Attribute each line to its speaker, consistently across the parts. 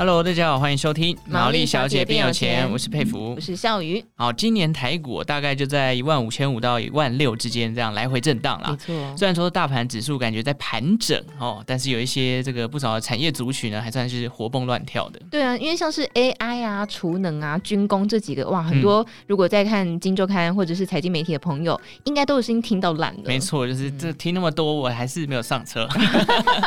Speaker 1: Hello，大家好，欢迎收听《毛利小姐变有钱》，我是佩服，
Speaker 2: 我是笑鱼。
Speaker 1: 好，今年台股大概就在一万五千五到一万六之间这样来回震荡啦。
Speaker 2: 没错，
Speaker 1: 虽然说大盘指数感觉在盘整哦，但是有一些这个不少的产业族群呢，还算是活蹦乱跳的。
Speaker 2: 对啊，因为像是 AI 啊、储能啊、军工这几个，哇，很多如果在看《金周刊》或者是财经媒体的朋友，嗯、应该都已经听到烂了。
Speaker 1: 没错，就是这听那么多，我还是没有上车。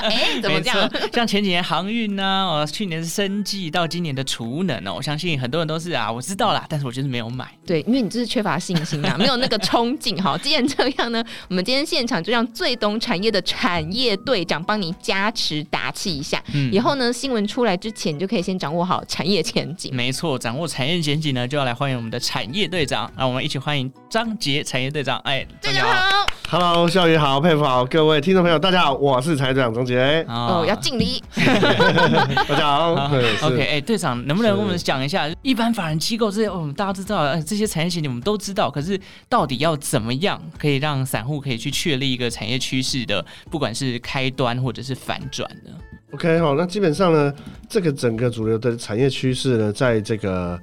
Speaker 2: 哎，怎么这样？
Speaker 1: 像前几年航运呢、啊，哦，去年是生技，到今年的储能哦，我相信很多人都是啊，我知道啦，但是我就是没有买。
Speaker 2: 对，因为你就是缺乏信心啊，没有那个冲劲哈。既然这样呢，我们今天现场就让最懂产业的产业队长帮你加持打气一下。嗯，以后呢，新闻出来之前，你就可以先掌握好产业前景。
Speaker 1: 没错，掌握产业前景呢，就要来欢迎我们的产业队长。让我们一起欢迎张杰产业队长。哎，
Speaker 2: 队长好
Speaker 3: ，Hello，孝瑜好，佩服好，各位听众朋友大家好，我是产业队长张杰。
Speaker 2: 哦，要敬礼。
Speaker 3: 大家好，好
Speaker 1: ，OK，哎。队长，能不能跟我们讲一下，一般法人机构这些，我们大家知道，呃，这些产业型你们都知道，可是到底要怎么样可以让散户可以去确立一个产业趋势的，不管是开端或者是反转呢
Speaker 3: ？OK，好，那基本上呢，这个整个主流的产业趋势呢，在这个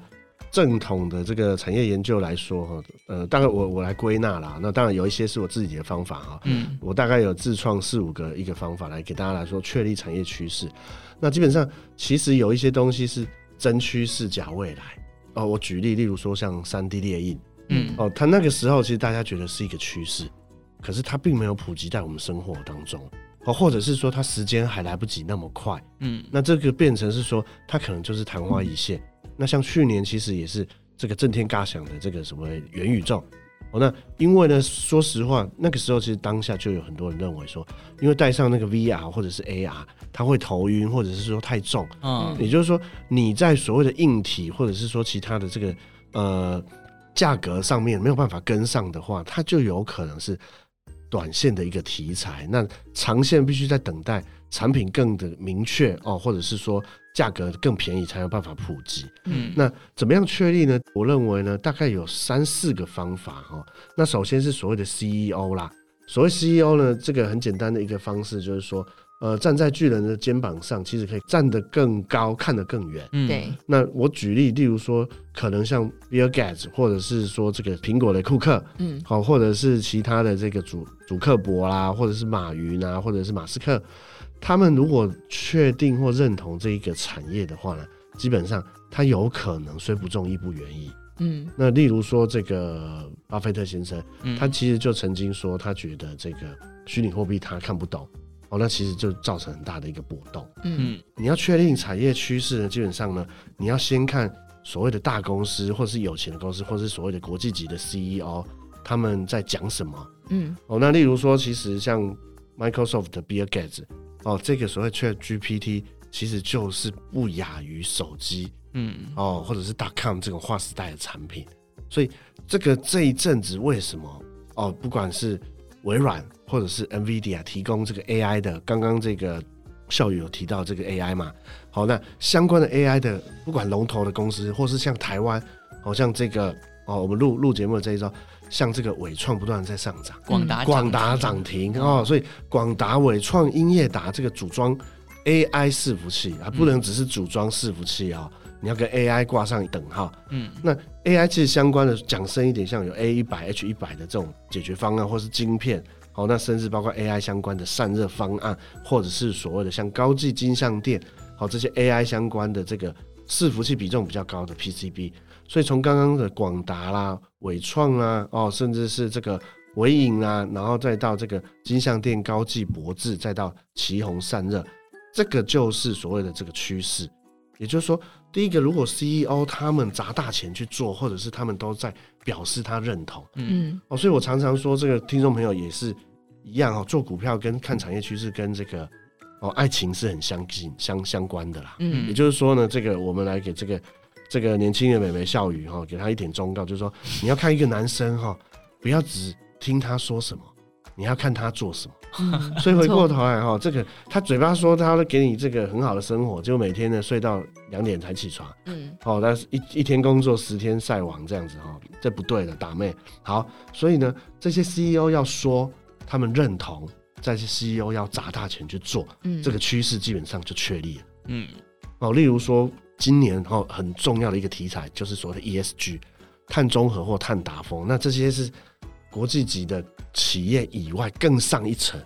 Speaker 3: 正统的这个产业研究来说，哈，呃，大概我我来归纳啦，那当然有一些是我自己的方法哈，嗯，我大概有自创四五个一个方法来给大家来说确立产业趋势。那基本上，其实有一些东西是真趋势假未来哦。我举例，例如说像三 D 列印，嗯，哦，它那个时候其实大家觉得是一个趋势，可是它并没有普及在我们生活当中，哦，或者是说它时间还来不及那么快，嗯，那这个变成是说它可能就是昙花一现。嗯、那像去年其实也是这个震天嘎响的这个什么元宇宙。哦，那因为呢，说实话，那个时候其实当下就有很多人认为说，因为戴上那个 VR 或者是 AR，它会头晕，或者是说太重，嗯，也就是说你在所谓的硬体或者是说其他的这个呃价格上面没有办法跟上的话，它就有可能是短线的一个题材，那长线必须在等待产品更的明确哦，或者是说。价格更便宜才有办法普及。嗯，那怎么样确立呢？我认为呢，大概有三四个方法哈。那首先是所谓的 CEO 啦，所谓 CEO 呢，这个很简单的一个方式就是说，呃，站在巨人的肩膀上，其实可以站得更高，看得更远。嗯，对。那我举例，例如说，可能像 Bill Gates，或者是说这个苹果的库克，嗯，好，或者是其他的这个主主克伯啦，或者是马云啊，或者是马斯克。他们如果确定或认同这一个产业的话呢，基本上他有可能虽不中亦不远矣。嗯，那例如说这个巴菲特先生，他其实就曾经说他觉得这个虚拟货币他看不懂哦，那其实就造成很大的一个波动。嗯，你要确定产业趋势呢，基本上呢，你要先看所谓的大公司，或是有钱的公司，或是所谓的国际级的 CEO，他们在讲什么。嗯，哦，那例如说，其实像 Microsoft 的 Bill Gates。哦，这个所谓 ChatGPT 其实就是不亚于手机，嗯，哦，或者是 .com 这种划时代的产品，所以这个这一阵子为什么哦，不管是微软或者是 NVIDIA 提供这个 AI 的，刚刚这个校友有提到这个 AI 嘛，好，那相关的 AI 的不管龙头的公司，或是像台湾，好像这个哦，我们录录节目的这一周。像这个伟创不断在上涨，广达广达涨停哦，所以广达、伟创、英业达这个组装 AI 伺服器啊，不能只是组装伺服器啊、哦，你要跟 AI 挂上等号。嗯，那 AI 其实相关的讲深一点，像有 A 一百、H 一百的这种解决方案，或是晶片，好，那甚至包括 AI 相关的散热方案，或者是所谓的像高技金像电，好，这些 AI 相关的这个伺服器比重比较高的 PCB。所以从刚刚的广达啦、纬创啦，哦，甚至是这个伟影啦，然后再到这个金像电、高技、博智，再到奇宏散热，这个就是所谓的这个趋势。也就是说，第一个，如果 CEO 他们砸大钱去做，或者是他们都在表示他认同，嗯，哦，所以我常常说，这个听众朋友也是一样哦，做股票跟看产业趋势跟这个哦爱情是很相近、相相关的啦。嗯，也就是说呢，这个我们来给这个。这个年轻的美眉笑语哈，给他一点忠告，就是说你要看一个男生哈，不要只听他说什么，你要看他做什么。
Speaker 2: 嗯、
Speaker 3: 所以回过头来哈，这个他嘴巴说他会给你这个很好的生活，就每天呢睡到两点才起床，嗯，哦，但是一一天工作十天晒网这样子哈，这不对的，打妹。好，所以呢，这些 CEO 要说他们认同，这些 CEO 要砸大钱去做，嗯，这个趋势基本上就确立了，嗯，哦，例如说今年哈很重要的一个题材就是所谓的 ESG，碳中和或碳达峰，那这些是。国际级的企业以外更上一层，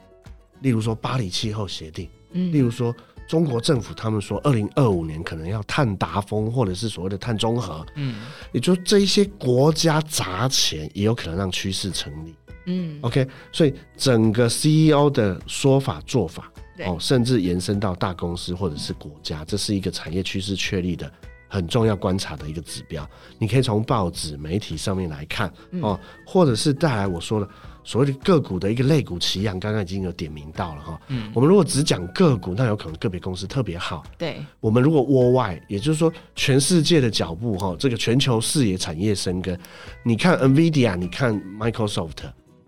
Speaker 3: 例如说巴黎气候协定，嗯，例如说中国政府他们说二零二五年可能要碳达峰，或者是所谓的碳中和，嗯，也就这一些国家砸钱也有可能让趋势成立，嗯，OK，所以整个 CEO 的说法做法，哦，甚至延伸到大公司或者是国家，这是一个产业趋势确立的。很重要观察的一个指标，你可以从报纸媒体上面来看哦，或者是带来我说的所谓的个股的一个类股奇扬，刚刚已经有点名到了哈。嗯，我们如果只讲个股，那有可能个别公司特别好。
Speaker 2: 对，
Speaker 3: 我们如果窝外，也就是说全世界的脚步哈，这个全球视野产业深耕，你看 NVIDIA，你看 Microsoft，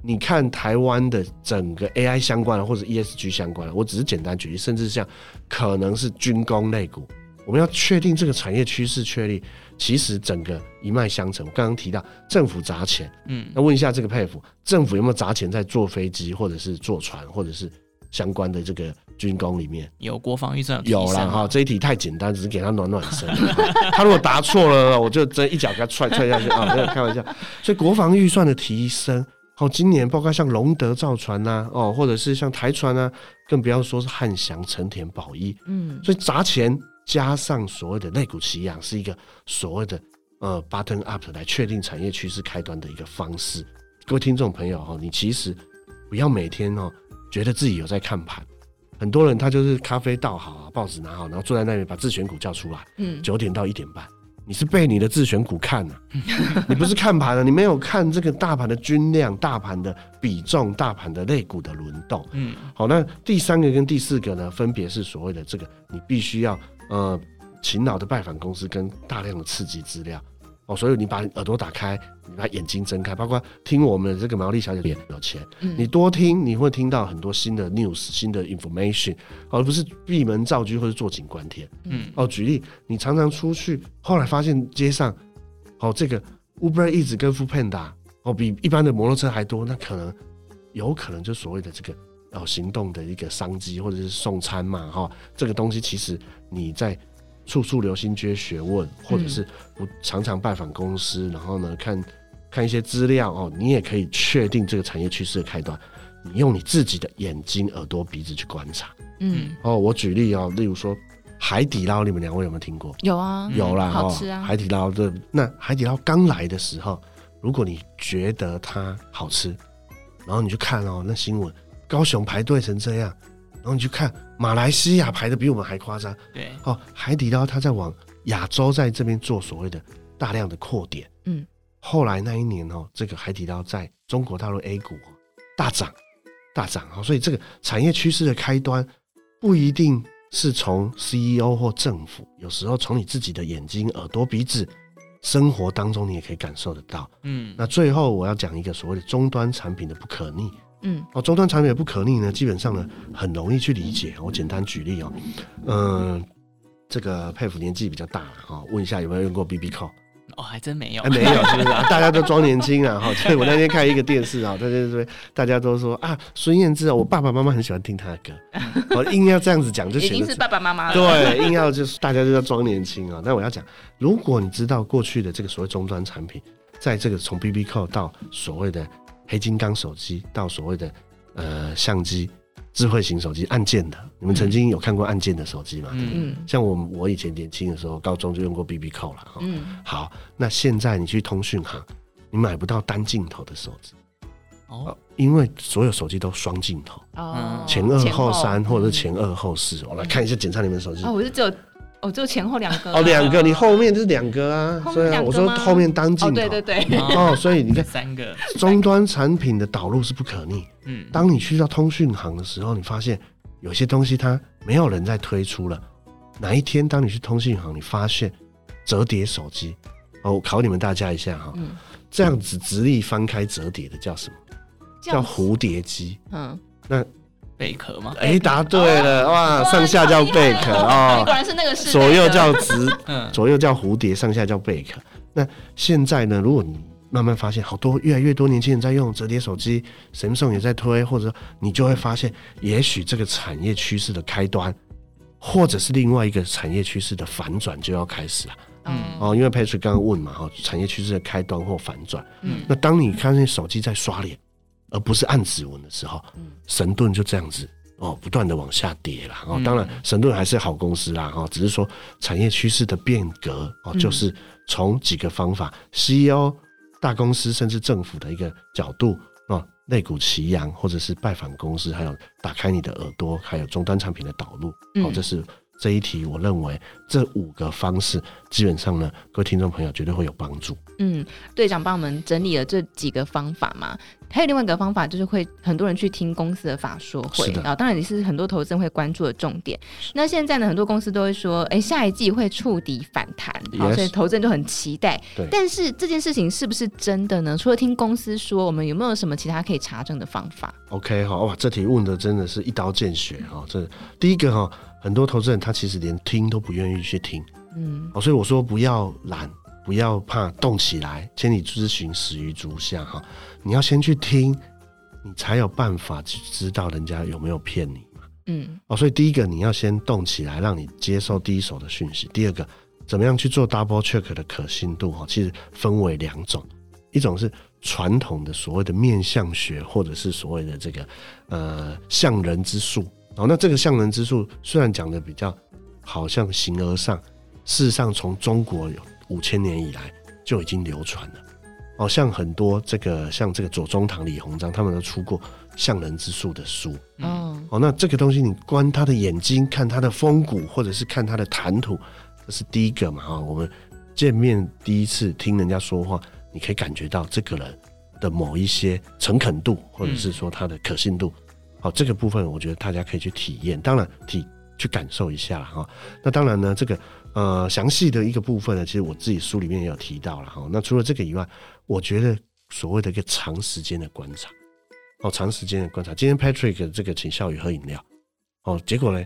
Speaker 3: 你看台湾的整个 AI 相关的或者 ESG 相关的，我只是简单举例，甚至像可能是军工类股。我们要确定这个产业趋势确立，其实整个一脉相承。我刚刚提到政府砸钱，嗯，那问一下这个佩服，政府有没有砸钱在坐飞机，或者是坐船，或者是相关的这个军工里面？
Speaker 1: 有国防预算有
Speaker 3: 了哈，这一题太简单，只是给他暖暖身。他如果答错了，我就真一脚给他踹踹下去啊！没有开玩笑。所以国防预算的提升，哦，今年包括像龙德造船呐，哦，或者是像台船啊，更不要说是汉翔、成田、宝一，嗯，所以砸钱。加上所谓的类股齐扬，是一个所谓的呃 button up 来确定产业趋势开端的一个方式。各位听众朋友哈，你其实不要每天哦觉得自己有在看盘，很多人他就是咖啡倒好啊，报纸拿好，然后坐在那边把自选股叫出来，嗯，九点到一点半，你是被你的自选股看了，你不是看盘了，你没有看这个大盘的均量、大盘的比重、大盘的类股的轮动，嗯，好，那第三个跟第四个呢，分别是所谓的这个你必须要。呃，勤劳的拜访公司跟大量的刺激资料哦，所以你把耳朵打开，你把眼睛睁开，包括听我们的这个毛利小姐也有钱，嗯，你多听，你会听到很多新的 news、新的 information，而不是闭门造车或者坐井观天。嗯，哦，举例，你常常出去，后来发现街上，哦，这个 Uber Eats 跟 Foodpanda 哦，比一般的摩托车还多，那可能有可能就所谓的这个。哦，行动的一个商机，或者是送餐嘛，哈，这个东西其实你在处处留心接学问，或者是不常常拜访公司，然后呢，看看一些资料哦，你也可以确定这个产业趋势的开端。你用你自己的眼睛、耳朵、鼻子去观察。嗯，哦，我举例哦，例如说海底捞，你们两位有没有听过？
Speaker 2: 有啊，
Speaker 3: 有啦，
Speaker 2: 好吃啊。
Speaker 3: 海底捞的那海底捞刚来的时候，如果你觉得它好吃，然后你去看哦，那新闻。高雄排队成这样，然后你去看马来西亚排的比我们还夸张。
Speaker 1: 对，
Speaker 3: 哦，海底捞它在往亚洲在这边做所谓的大量的扩点。嗯，后来那一年哦，这个海底捞在中国大陆 A 股大涨，大涨啊！所以这个产业趋势的开端不一定是从 CEO 或政府，有时候从你自己的眼睛、耳朵、鼻子，生活当中你也可以感受得到。嗯，那最后我要讲一个所谓的终端产品的不可逆。嗯，哦，终端产品的不可逆呢，基本上呢很容易去理解。我简单举例哦，嗯，这个佩服年纪比较大了哈，问一下有没有用过 BB Call？
Speaker 1: 哦，还真没有，
Speaker 3: 哎没有，是不是啊？大家都装年轻啊哈。所以我那天看一个电视啊，大家说大家都说啊，孙燕姿啊，我爸爸妈妈很喜欢听她的歌，我硬要这样子讲就行了。
Speaker 2: 已经是爸爸妈妈了。
Speaker 3: 对，硬要就是大家就要装年轻啊。那我要讲，如果你知道过去的这个所谓终端产品，在这个从 BB Call 到所谓的黑金刚手机到所谓的呃相机、智慧型手机按键的，你们曾经有看过按键的手机吗？嗯嗯。像我我以前年轻的时候，高中就用过 BB Call 了。嗯。好，那现在你去通讯行，你买不到单镜头的手机哦，因为所有手机都双镜头哦，前二后三或者是前二后四。我来看一下，检查你们手机。
Speaker 2: 哦，我是只有。哦，就前后两个
Speaker 3: 哦，两个，你后面就是两个啊，所以我说后面当镜头，
Speaker 2: 对对对，
Speaker 3: 哦，所以你看
Speaker 1: 三个。
Speaker 3: 终端产品的导入是不可逆，嗯，当你去到通讯行的时候，你发现有些东西它没有人在推出了，哪一天当你去通讯行，你发现折叠手机，哦，我考你们大家一下哈，这样子直立翻开折叠的叫什么？叫蝴蝶机。
Speaker 2: 嗯，
Speaker 3: 那
Speaker 1: 贝壳吗？
Speaker 3: 哎，答对了哇！上下叫贝壳哦，
Speaker 2: 果然是那个是
Speaker 3: 左右叫直，
Speaker 1: 嗯，
Speaker 3: 左右叫蝴蝶，上下叫贝壳。那现在呢？如果你慢慢发现，好多越来越多年轻人在用折叠手机，Samsung 也在推，或者你就会发现，也许这个产业趋势的开端，或者是另外一个产业趋势的反转就要开始了。嗯，哦，因为 Patrick 刚刚问嘛，哈，产业趋势的开端或反转。嗯，那当你看见手机在刷脸，而不是按指纹的时候，神盾就这样子哦，不断的往下跌了。哦，当然神盾还是好公司啦，哈，只是说产业趋势的变革哦，就是从几个方法，CEO、大公司甚至政府的一个角度哦，类股齐扬，或者是拜访公司，还有打开你的耳朵，还有终端产品的导入，哦，这是。这一题，我认为这五个方式基本上呢，各位听众朋友绝对会有帮助。
Speaker 2: 嗯，队长帮我们整理了这几个方法嘛，还有另外一个方法就是会很多人去听公司的法说会啊，当然也是很多投资人会关注的重点。那现在呢，很多公司都会说，哎，下一季会触底反弹，好，所以投资人就很期待。对，但是这件事情是不是真的呢？除了听公司说，我们有没有什么其他可以查证的方法
Speaker 3: ？OK，好哇，这题问的真的是一刀见血哈。这第一个哈。很多投资人他其实连听都不愿意去听，嗯，哦，所以我说不要懒，不要怕动起来，千里之行始于足下哈。你要先去听，你才有办法去知道人家有没有骗你嘛，嗯，哦，所以第一个你要先动起来，让你接受第一手的讯息。第二个，怎么样去做 double check 的可信度哈？其实分为两种，一种是传统的所谓的面相学，或者是所谓的这个呃相人之术。哦，那这个相人之术虽然讲的比较好像形而上，事实上从中国有五千年以来就已经流传了。哦，像很多这个像这个左宗棠、李鸿章他们都出过相人之术的书。嗯，哦，那这个东西你观他的眼睛，看他的风骨，或者是看他的谈吐，这是第一个嘛。哈，我们见面第一次听人家说话，你可以感觉到这个人的某一些诚恳度，或者是说他的可信度。好，这个部分我觉得大家可以去体验，当然体去感受一下哈。那当然呢，这个呃详细的一个部分呢，其实我自己书里面也有提到了哈。那除了这个以外，我觉得所谓的一个长时间的观察，哦，长时间的观察。今天 Patrick 这个请笑宇喝饮料，哦，结果呢，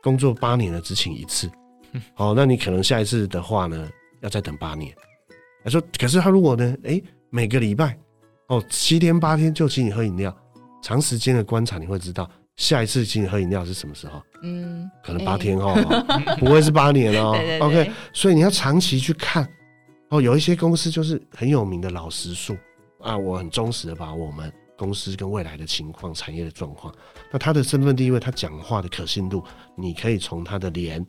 Speaker 3: 工作八年了只请一次，哦，那你可能下一次的话呢，要再等八年。他说，可是他如果呢，诶，每个礼拜哦七天八天就请你喝饮料。长时间的观察，你会知道下一次请你喝饮料是什么时候？嗯，可能八天后，欸、不会是八年哦。OK，所以你要长期去看哦。有一些公司就是很有名的老实树啊，我很忠实的把我们公司跟未来的情况、产业的状况，那他的身份地位、他讲话的可信度，你可以从他的脸、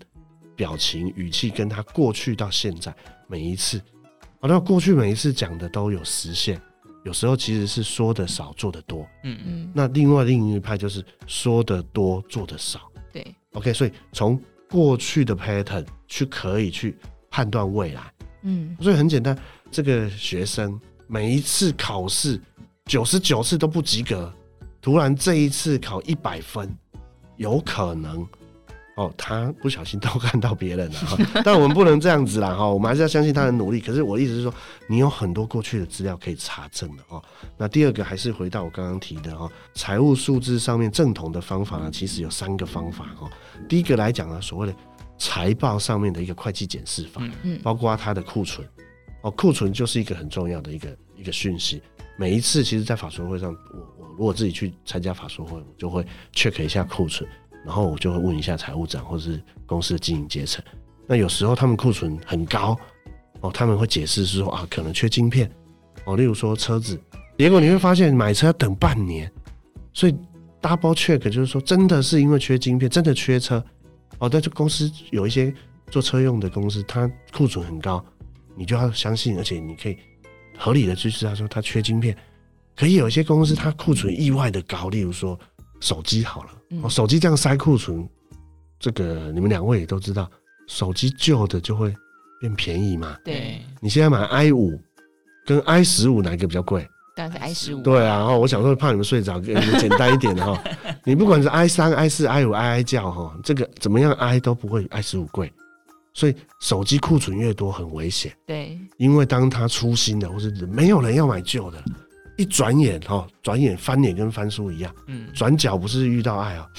Speaker 3: 表情、语气，跟他过去到现在每一次，好，那过去每一次讲的都有实现。有时候其实是说的少，做的多。嗯嗯。那另外另一派就是说的多，做的少。对。OK，所以从过去的 pattern 去可以去判断未来。嗯。所以很简单，这个学生每一次考试九十九次都不及格，突然这一次考一百分，有可能。哦，他不小心偷看到别人了哈，但我们不能这样子啦哈，我们还是要相信他的努力。可是我的意思是说，你有很多过去的资料可以查证的哦。那第二个还是回到我刚刚提的哦，财务数字上面正统的方法呢，其实有三个方法哦。第一个来讲呢，所谓的财报上面的一个会计检视法，嗯，包括它的库存哦，库存就是一个很重要的一个一个讯息。每一次其实，在法说会上，我我如果自己去参加法说会，我就会 check 一下库存。然后我就会问一下财务长或者是公司的经营阶层，那有时候他们库存很高哦，他们会解释是说啊，可能缺晶片哦，例如说车子，结果你会发现买车要等半年，所以 double check 就是说真的是因为缺晶片，真的缺车哦，但是公司有一些做车用的公司，它库存很高，你就要相信，而且你可以合理的去知道说它缺晶片，可以有一些公司它库存意外的高，例如说手机好了。哦，手机这样塞库存，这个你们两位也都知道，手机旧的就会变便宜嘛。对，你现在买 i 五跟 i 十五哪一个比较贵？
Speaker 2: 当然是 i 十五。
Speaker 3: 对啊，我想说怕你们睡着，给你们简单一点的哈。你不管是 i 三、i 四、i 五、i i 叫哈，这个怎么样 i 都不会 i 十五贵。所以手机库存越多很危险。对，因为当它出新的或是没有人要买旧的，一转眼哈，转眼翻脸跟翻书一样，嗯，转角不是遇到爱啊，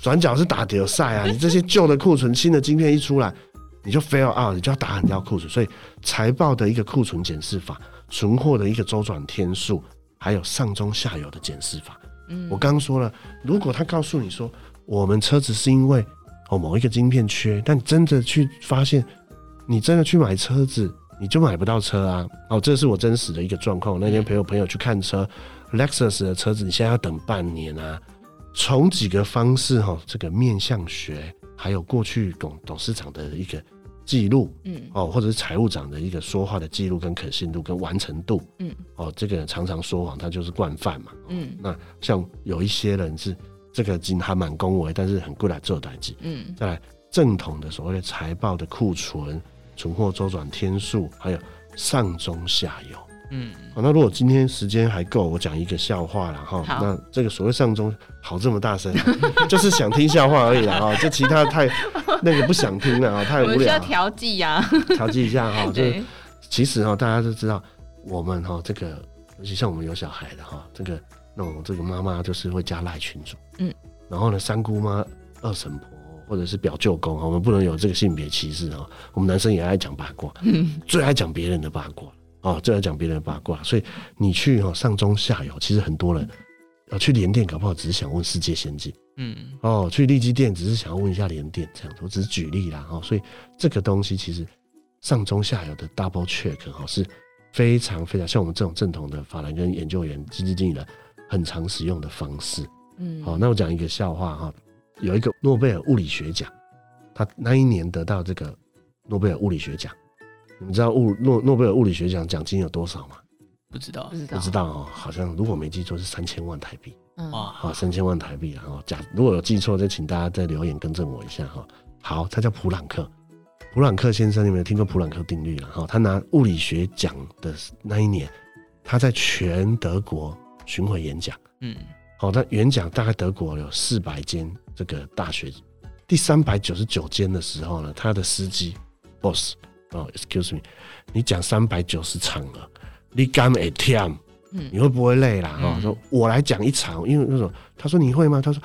Speaker 3: 转角是打德赛啊！你这些旧的库存，新的晶片一出来，你就 fail out，你就要打很掉库存。所以财报的一个库存检视法，存货的一个周转天数，还有上中下游的检视法。嗯，我刚刚说了，如果他告诉你说，我们车子是因为哦某一个晶片缺，但真的去发现，你真的去买车子。你就买不到车啊！哦，这是我真实的一个状况。那天陪我朋友去看车，Lexus 的车子，你现在要等半年啊。从几个方式哈，这个面相学，还有过去董董事长的一个记录，嗯，哦，或者是财务长的一个说话的记录跟可信度跟完成度，嗯，哦，这个常常说谎，他就是惯犯嘛，嗯。那像有一些人是这个经还蛮恭维，但是很过来做代志，嗯。再来正统的所谓的财报的库存。存货周转天数，还有上中下游，嗯，好，那如果今天时间还够，我讲一个笑话了哈。那这个所谓上中，好这么大声，就是想听笑话而已啦哈。这其他太那个不想听了啊，太无聊。我需
Speaker 2: 要调剂呀，
Speaker 3: 调剂一下哈。就其实哈，大家都知道，我们哈这个，尤其像我们有小孩的哈，这个那种这个妈妈就是会加赖群主，嗯，然后呢，三姑妈、二婶婆。或者是表舅公，我们不能有这个性别歧视啊！我们男生也爱讲八卦，嗯，最爱讲别人的八卦哦，最爱讲别人的八卦。所以你去哈上中下游，其实很多人啊去联电，搞不好只是想问世界先进，嗯哦，去力积电只是想要问一下联电这样子，我只是举例啦哈。所以这个东西其实上中下游的 double check 哈是非常非常像我们这种正统的法兰跟研究员、基金经理人很常使用的方式。嗯，好，那我讲一个笑话哈。有一个诺贝尔物理学奖，他那一年得到这个诺贝尔物理学奖。你们知道物诺诺贝尔物理学奖奖金有多少吗？
Speaker 1: 不知道，
Speaker 2: 不知道，
Speaker 3: 不知道哦。好像如果没记错是三千万台币。哇，好，三千万台币。然后假如果有记错，再请大家再留言更正我一下哈。好，他叫普朗克，普朗克先生，你们有听过普朗克定律了哈？他拿物理学奖的那一年，他在全德国巡回演讲。嗯。好，他演讲大概德国有四百间这个大学，第三百九十九间的时候呢，他的司机 boss 哦，excuse me，你讲三百九十场了，你敢会忝？你会不会累啦？哦、嗯，说我来讲一场，因为那种他说你会吗？他说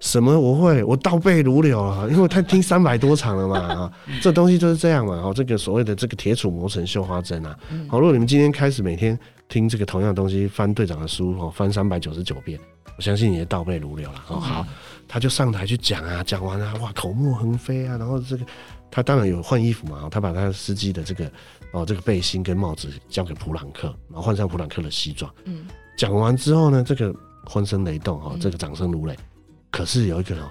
Speaker 3: 什么我会，我倒背如流啊，因为他听三百多场了嘛啊，这东西就是这样嘛。哦，这个所谓的这个铁杵磨成绣花针啊。好，如果你们今天开始每天听这个同样的东西，翻队长的书哦，翻三百九十九遍。我相信你也倒背如流了哦。好，他就上台去讲啊，讲完啊，哇，口沫横飞啊。然后这个他当然有换衣服嘛，他把他司机的这个哦这个背心跟帽子交给普朗克，然后换上普朗克的西装。嗯，讲完之后呢，这个欢声雷动哈，这个掌声如雷。可是有一个哦，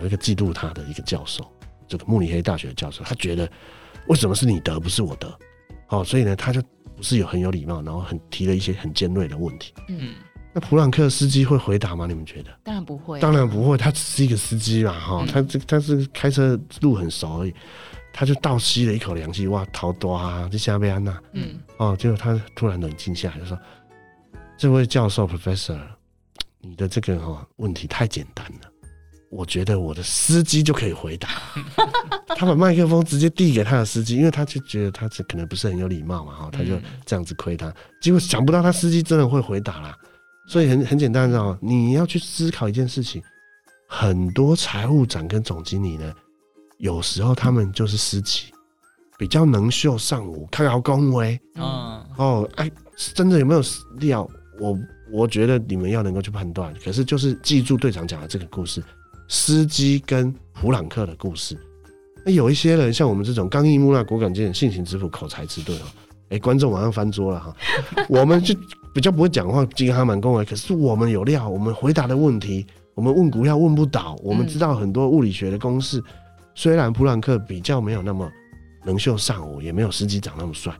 Speaker 3: 有一个嫉妒他的一个教授，这个慕尼黑大学的教授，他觉得为什么是你得不是我得？哦，所以呢，他就不是有很有礼貌，然后很提了一些很尖锐的问题。嗯。那普朗克司机会回答吗？你们觉得？
Speaker 2: 当然不会，
Speaker 3: 当然不会。他只是一个司机嘛，哈、嗯，他这他是开车路很熟而已。他就倒吸了一口凉气，哇，逃多啊，这下贝安娜。嗯，哦，结果他突然冷静下来，就说：“这位教授，Professor，你的这个哈问题太简单了，我觉得我的司机就可以回答。”他把麦克风直接递给他的司机，因为他就觉得他这可能不是很有礼貌嘛，哈，他就这样子亏他。结果想不到他司机真的会回答啦。所以很很简单，知道吗？你要去思考一件事情，很多财务长跟总经理呢，有时候他们就是司机，比较能秀上武，看好恭维。嗯，哦，哎，真的有没有料？我我觉得你们要能够去判断。可是就是记住队长讲的这个故事，司机跟普朗克的故事。那有一些人像我们这种刚毅木讷、果敢坚性情直朴、口才迟钝哦。哎，观众马上翻桌了哈，我们就。比较不会讲话，金哈蛮恭维。可是我们有料，我们回答的问题，我们问股票问不倒。我们知道很多物理学的公式。虽然普朗克比较没有那么能秀上武，也没有司机长那么帅，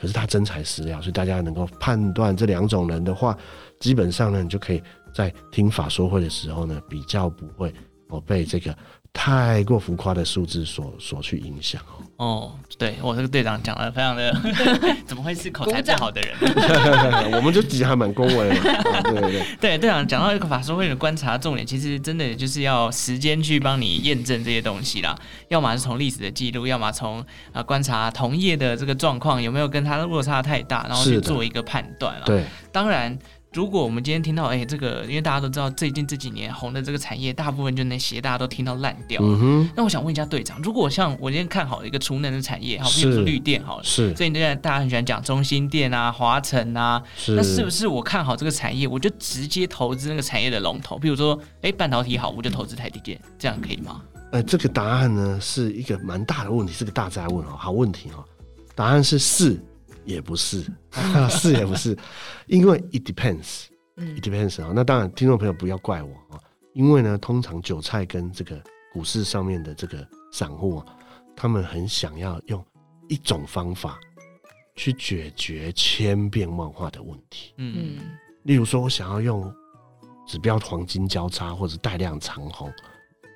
Speaker 3: 可是他真材实料，所以大家能够判断这两种人的话，基本上呢，你就可以在听法说会的时候呢，比较不会哦被这个。太过浮夸的数字所所去影响哦。
Speaker 1: 哦，对我这个队长讲的非常的，怎么会是口才最好的人？
Speaker 3: 我们就其实还蛮恭维的。对 对对，
Speaker 1: 对队长讲到一个法说会的观察重点，其实真的就是要时间去帮你验证这些东西啦。要么是从历史的记录，要么从啊观察同业的这个状况有没有跟他的落差太大，然后去做一个判断了。对，当然。如果我们今天听到，哎、欸，这个，因为大家都知道最近这几年红的这个产业，大部分就那些大家都听到烂掉。嗯哼。那我想问一下队长，如果像我今天看好一个储能的产业，好，比如说绿电，好了，
Speaker 3: 是。
Speaker 1: 所以现在大家很喜欢讲中心电啊、华晨啊，是。那是不是我看好这个产业，我就直接投资那个产业的龙头？比如说，哎、欸，半导体好，我就投资台积电，这样可以吗？
Speaker 3: 呃，这个答案呢是一个蛮大的问题，是个大哉问哦，好问题哦。答案是是也不是，是也不是，因为 it depends。It depends 啊，那当然，听众朋友不要怪我啊，因为呢，通常韭菜跟这个股市上面的这个散户啊，他们很想要用一种方法去解决千变万化的问题。嗯，例如说，我想要用指标黄金交叉或者带量长红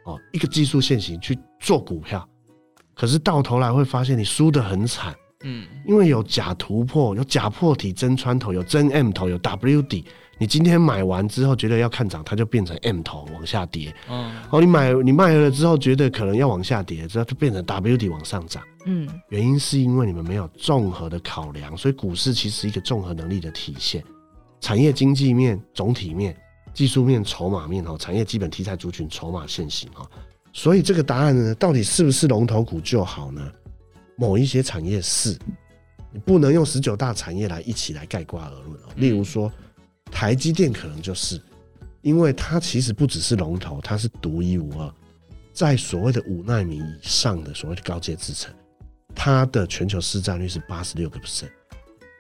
Speaker 3: 哦，一个技术线型去做股票，可是到头来会发现你输得很惨。嗯，因为有假突破，有假破体真穿头，有真 M 头，有 W 底。你今天买完之后觉得要看涨，它就变成 M 头往下跌。嗯，哦，你买你卖了之后觉得可能要往下跌，之后就变成 W 底往上涨。嗯，原因是因为你们没有综合的考量，所以股市其实是一个综合能力的体现。产业经济面、总体面、技术面、筹码面哦，产业基本题材族群、筹码线型哦。所以这个答案呢，到底是不是龙头股就好呢？某一些产业是，你不能用十九大产业来一起来概括而论哦。例如说。台积电可能就是，因为它其实不只是龙头，它是独一无二，在所谓的五纳米以上的所谓的高阶制程，它的全球市占率是八十六个 percent，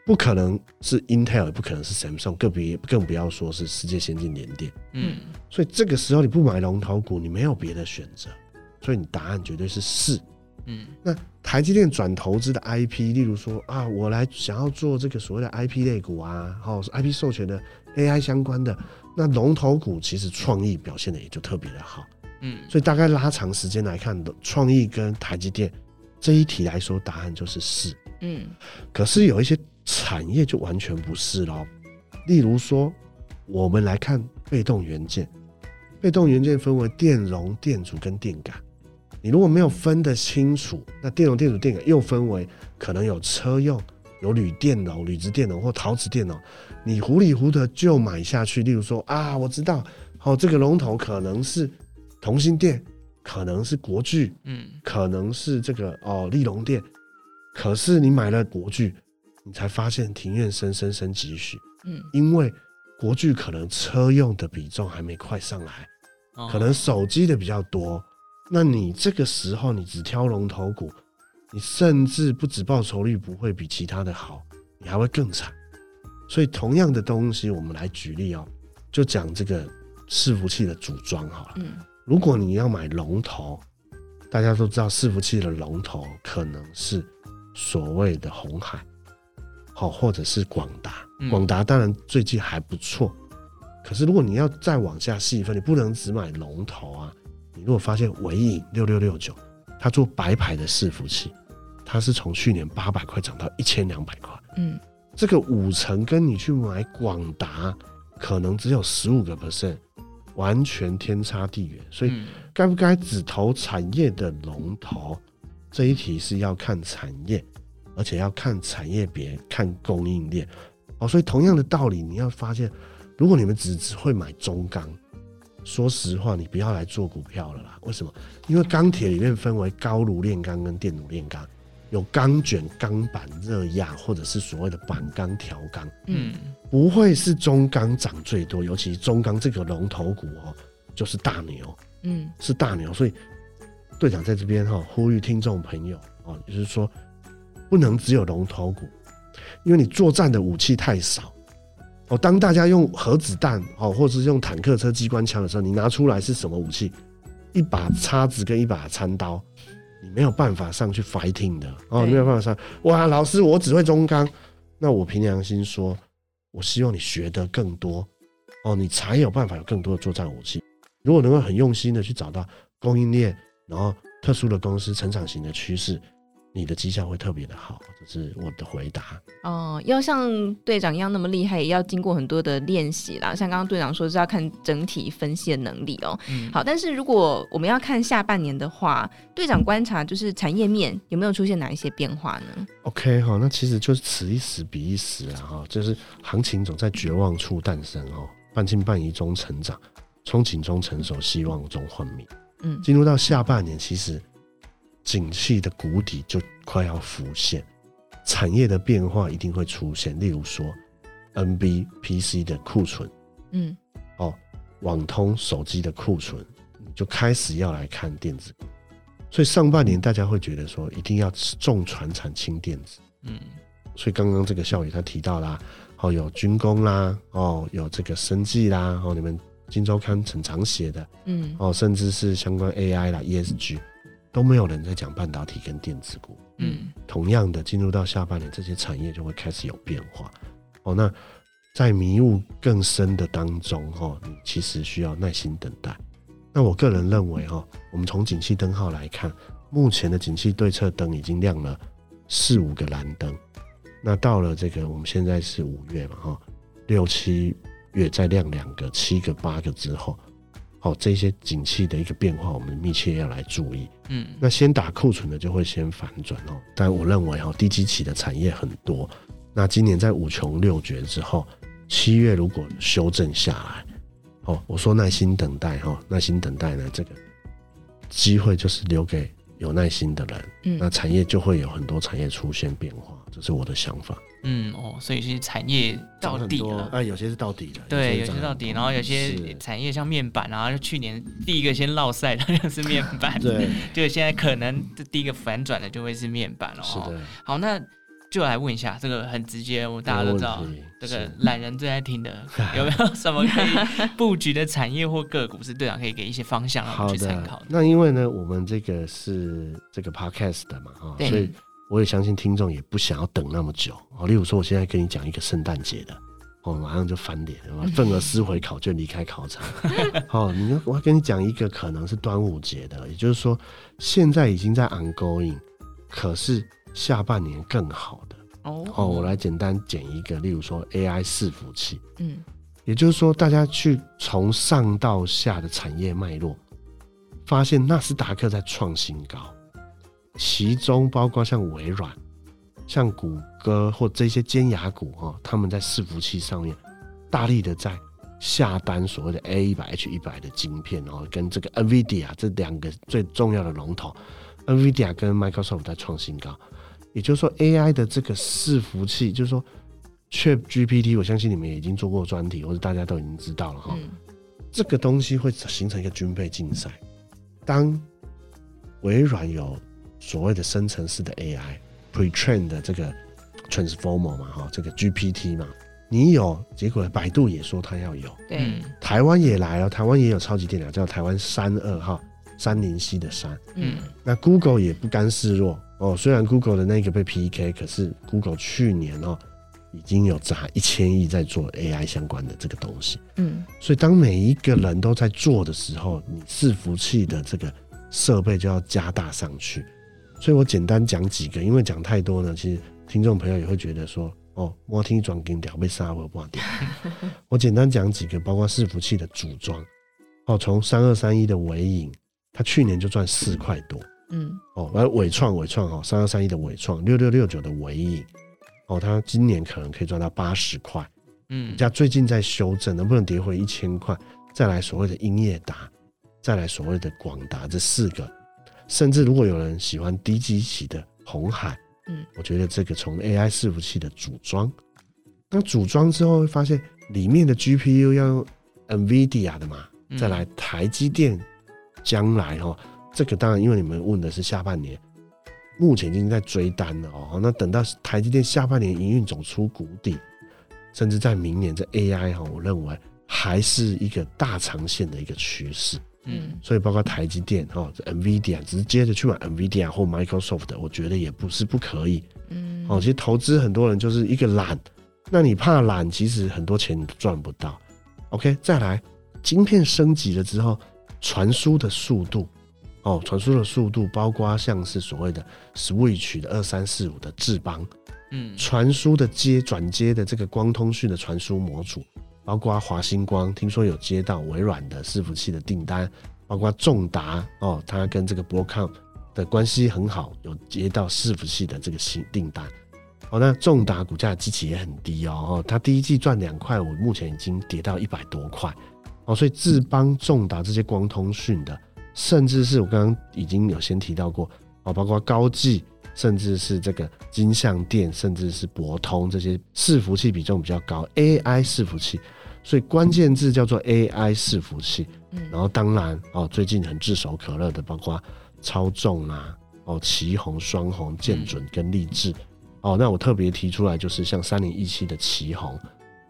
Speaker 3: 不可能是 Intel，也不可能是 Samsung，更别更不要说是世界先进联电。嗯，所以这个时候你不买龙头股，你没有别的选择，所以你答案绝对是是。嗯，那台积电转投资的 IP，例如说啊，我来想要做这个所谓的 IP 类股啊，哦，IP 授权的 AI 相关的，那龙头股其实创意表现的也就特别的好，嗯，所以大概拉长时间来看，创意跟台积电这一题来说，答案就是是，嗯，可是有一些产业就完全不是喽，例如说，我们来看被动元件，被动元件分为电容、电阻跟电感。你如果没有分得清楚，那电容、电阻、电感又分为可能有车用、有铝电容、铝质电容或陶瓷电容，你糊里糊涂就买下去。例如说啊，我知道，哦，这个龙头可能是同心电，可能是国巨，嗯，可能是这个哦利隆电。可是你买了国巨，你才发现庭院深深深几许，嗯，因为国巨可能车用的比重还没快上来，可能手机的比较多。那你这个时候你只挑龙头股，你甚至不止报酬率不会比其他的好，你还会更惨。所以同样的东西，我们来举例哦，就讲这个伺服器的组装好了。嗯，如果你要买龙头，大家都知道伺服器的龙头可能是所谓的红海，好，或者是广达。广达当然最近还不错，可是如果你要再往下细分，你不能只买龙头啊。你如果发现纬颖六六六九，它做白牌的伺服器，它是从去年八百块涨到一千两百块，嗯，这个五成跟你去买广达可能只有十五个 percent，完全天差地远。所以，该不该只投产业的龙头？这一题是要看产业，而且要看产业别，看供应链。哦，所以同样的道理，你要发现，如果你们只只会买中钢。说实话，你不要来做股票了啦。为什么？因为钢铁里面分为高炉炼钢跟电炉炼钢，有钢卷、钢板、热轧，或者是所谓的板钢、条钢。嗯，不会是中钢涨最多，尤其中钢这个龙头股哦，就是大牛。嗯，是大牛。所以队长在这边哈，呼吁听众朋友啊，就是说不能只有龙头股，因为你作战的武器太少。哦，当大家用核子弹哦，或者是用坦克车、机关枪的时候，你拿出来是什么武器？一把叉子跟一把餐刀，你没有办法上去 fighting 的哦，没有办法上。哇，老师，我只会中钢，那我凭良心说，我希望你学得更多哦，你才有办法有更多的作战武器。如果能够很用心的去找到供应链，然后特殊的公司成长型的趋势，你的绩效会特别的好，这是我的回答。
Speaker 2: 哦，要像队长一样那么厉害，也要经过很多的练习啦。像刚刚队长说是要看整体分析的能力哦。嗯，好，但是如果我们要看下半年的话，队长观察就是产业面有没有出现哪一些变化呢
Speaker 3: ？OK 哈，那其实就是此一时彼一时啊哈，就是行情总在绝望处诞生哦，半信半疑中成长，憧憬中成熟，希望中幻灭。嗯，进入到下半年，其实。景气的谷底就快要浮现，产业的变化一定会出现。例如说，NB PC 的库存，嗯，哦，网通手机的库存，你就开始要来看电子股。所以上半年大家会觉得说，一定要重传产轻电子，嗯。所以刚刚这个孝宇他提到啦，哦，有军工啦，哦，有这个生技啦，哦，你们金周刊很常写的，嗯，哦，甚至是相关 AI 啦，ESG。都没有人在讲半导体跟电子股，嗯，同样的，进入到下半年，这些产业就会开始有变化。哦，那在迷雾更深的当中，哈，你其实需要耐心等待。那我个人认为，哈，我们从景气灯号来看，目前的景气对策灯已经亮了四五个蓝灯。那到了这个，我们现在是五月嘛，哈，六七月再亮两个、七个、八个之后。哦，这些景气的一个变化，我们密切要来注意。嗯，那先打库存的就会先反转哦。但我认为哦，低基期的产业很多。那今年在五穷六绝之后，七月如果修正下来，哦，我说耐心等待哈，耐心等待呢，这个机会就是留给有耐心的人。嗯，那产业就会有很多产业出现变化，这是我的想法。
Speaker 1: 嗯哦，所以是产业到底了，
Speaker 3: 啊，有些是到底的，
Speaker 1: 对，有些到底，然后有些产业像面板，然后就去年第一个先落赛的就是面板，对，就现在可能这第一个反转的就会是面板了。是的，好，那就来问一下，这个很直接，我大家都知道，这个懒人最爱听的，有没有什么可以布局的产业或个股是队长可以给一些方向让我们去参考的？
Speaker 3: 那因为呢，我们这个是这个 podcast 的嘛，哈，所以。我也相信听众也不想要等那么久哦。例如说，我现在跟你讲一个圣诞节的，哦，马上就翻脸，份额撕回考卷离开考场。好，你我要跟你讲一个可能是端午节的，也就是说，现在已经在 ongoing，可是下半年更好的哦。哦，我来简单讲一个，例如说 AI 伺服器，嗯，也就是说，大家去从上到下的产业脉络，发现纳斯达克在创新高。其中包括像微软、像谷歌或这些尖牙股哈，他们在伺服器上面大力的在下单所谓的 A 一百 H 一百的晶片，然后跟这个 NVIDIA 这两个最重要的龙头，NVIDIA 跟 Microsoft 在创新高。也就是说，AI 的这个伺服器，就是说 ChatGPT，我相信你们也已经做过专题，或者大家都已经知道了哈。这个东西会形成一个军备竞赛。当微软有所谓的生成式的 AI pre-train 的这个 transformer 嘛，哈，这个 GPT 嘛，你有，结果百度也说它要有，对，台湾也来了，台湾也有超级电脑叫台湾三二号，三零 C 的三，嗯，那 Google 也不甘示弱哦，虽然 Google 的那个被 PK，可是 Google 去年哦已经有砸一千亿在做 AI 相关的这个东西，嗯，所以当每一个人都在做的时候，你伺服器的这个设备就要加大上去。所以我简单讲几个，因为讲太多呢，其实听众朋友也会觉得说，哦，我听转给掉被杀我不好听。我简单讲几个，包括伺服器的组装，哦，从三二三一的尾影，它去年就赚四块多，嗯，哦，而尾创尾创哦，三二三一的尾创，六六六九的尾影，哦，它今年可能可以赚到八十块，嗯，加最近在修正，能不能跌回一千块？再来所谓的英业达，再来所谓的广达，这四个。甚至如果有人喜欢低基期的红海，嗯，我觉得这个从 AI 伺服器的组装，那组装之后会发现里面的 GPU 要用 NVIDIA 的嘛，再来台积电将来哦，这个当然因为你们问的是下半年，目前已经在追单了哦，那等到台积电下半年营运走出谷底，甚至在明年这 AI 哈，我认为还是一个大长线的一个趋势。嗯，所以包括台积电哈，NVIDIA 直接的去买 NVIDIA 或 Microsoft，我觉得也不是不可以。嗯，哦，其实投资很多人就是一个懒，那你怕懒，其实很多钱你都赚不到。OK，再来，晶片升级了之后，传输的速度，哦，传输的速度，包括像是所谓的 switch 的二三四五的智邦，嗯，传输的接转接的这个光通讯的传输模组，包括华星光，听说有接到微软的伺服器的订单，包括重达哦，它跟这个 Broadcom 的关系很好，有接到伺服器的这个新订单。哦，那重达股价的基期也很低哦，它第一季赚两块我，目前已经跌到一百多块哦，所以智邦、重达这些光通讯的。甚至是我刚刚已经有先提到过哦，包括高技，甚至是这个金像电，甚至是博通这些伺服器比重比较高，AI 伺服器，所以关键字叫做 AI 伺服器。然后当然哦，最近很炙手可热的，包括超重啊，哦，旗红、双鸿、建准跟力智。哦，那我特别提出来就是像三零一七的旗红，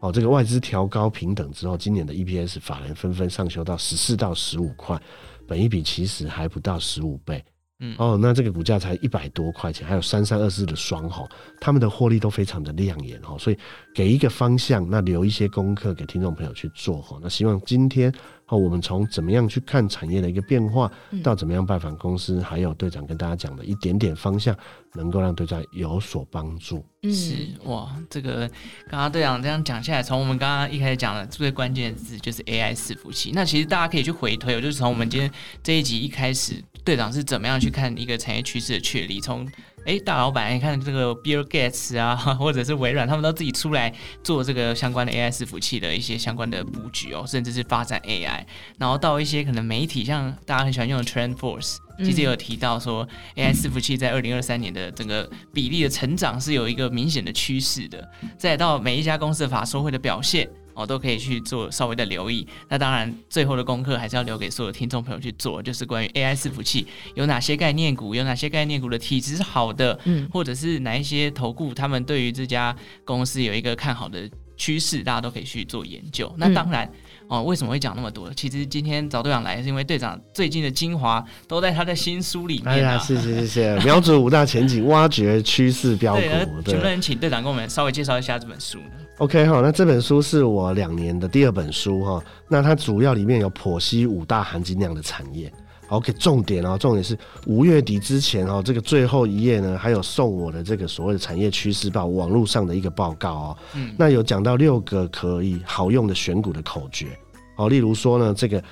Speaker 3: 哦，这个外资调高平等之后，今年的 EPS 法人纷纷上修到十四到十五块。本一比其实还不到十五倍，嗯哦，那这个股价才一百多块钱，还有三三二四的双哈，他们的获利都非常的亮眼哈，所以给一个方向，那留一些功课给听众朋友去做哈。那希望今天哦，我们从怎么样去看产业的一个变化，到怎么样拜访公司，还有队长跟大家讲的一点点方向，能够让队长有所帮助。
Speaker 1: 是哇，这个刚刚队长这样讲下来，从我们刚刚一开始讲的最关键的字就是 AI 伺服器。那其实大家可以去回推，就是从我们今天这一集一开始，队长是怎么样去看一个产业趋势的确立？从哎大老板，你看这个 Bill Gates 啊，或者是微软，他们都自己出来做这个相关的 AI 伺服器的一些相关的布局哦，甚至是发展 AI，然后到一些可能媒体，像大家很喜欢用的 TrendForce。其实有提到说，AI 伺服器在二零二三年的整个比例的成长是有一个明显的趋势的。再到每一家公司的法说会的表现，哦，都可以去做稍微的留意。那当然，最后的功课还是要留给所有听众朋友去做，就是关于 AI 伺服器有哪些概念股，有哪些概念股的体质是好的，嗯，或者是哪一些投顾他们对于这家公司有一个看好的趋势，大家都可以去做研究。那当然。哦，为什么会讲那么多？其实今天找队长来，是因为队长最近的精华都在他的新书里面，啊。哎呀，谢谢谢谢，
Speaker 3: 瞄准五大前景，挖掘趋势标股。
Speaker 1: 对，能不能请队长跟我们稍微介绍一下这本书呢
Speaker 3: ？OK 哈，那这本书是我两年的第二本书哈。那它主要里面有剖析五大含金量的产业。OK，重点哦，重点是五月底之前哦，这个最后一页呢，还有送我的这个所谓的产业趋势报网络上的一个报告哦。嗯，那有讲到六个可以好用的选股的口诀哦，例如说呢，这个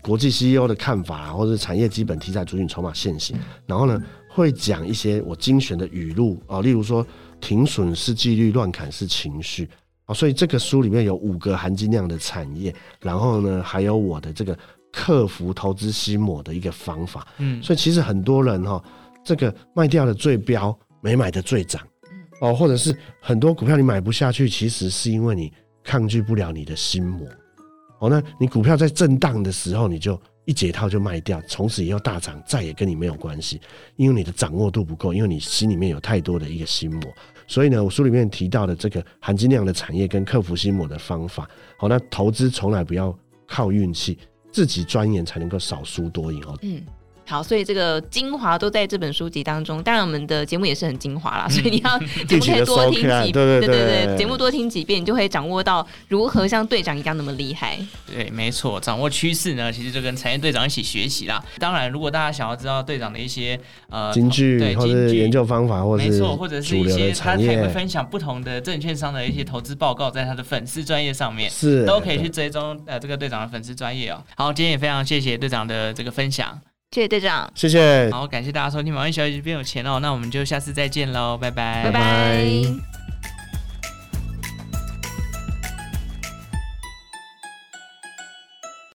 Speaker 3: 国际 CEO 的看法，或者是产业基本题材、族群、筹码、现行，然后呢，会讲一些我精选的语录哦，例如说停损是纪律，乱砍是情绪哦，所以这个书里面有五个含金量的产业，然后呢，还有我的这个。克服投资心魔的一个方法，嗯，所以其实很多人哈，这个卖掉的最标，没买的最涨，哦，或者是很多股票你买不下去，其实是因为你抗拒不了你的心魔，哦，那你股票在震荡的时候，你就一解套就卖掉，从此以后大涨再也跟你没有关系，因为你的掌握度不够，因为你心里面有太多的一个心魔，所以呢，我书里面提到的这个含金量的产业跟克服心魔的方法，好，那投资从来不要靠运气。自己钻研才能够少输多赢哦。嗯，
Speaker 2: 好，所以这个精华都在这本书籍当中。当然，我们的节目也是很精华啦，所以你要 节目可以多听几遍，对对对对，节目多听几遍，你就会掌握到如何像队长一样那么厉害。
Speaker 1: 对，没错，掌握趋势呢，其实就跟产业队长一起学习啦。当然，如果大家想要知道队长的一些呃
Speaker 3: 金句，对，或者研究方法，或者没错，
Speaker 1: 或者是一些他才会分享不同的证券商的一些投资报告，在他的粉丝专业上面是都可以去追踪呃这个队长的粉丝专业哦。好，今天也非常谢谢队长的这个分享，
Speaker 2: 谢谢队长，
Speaker 3: 谢谢。
Speaker 1: 好，感谢大家收听《毛利小姐变有钱》哦，那我们就下次再见喽，拜拜，
Speaker 2: 拜拜。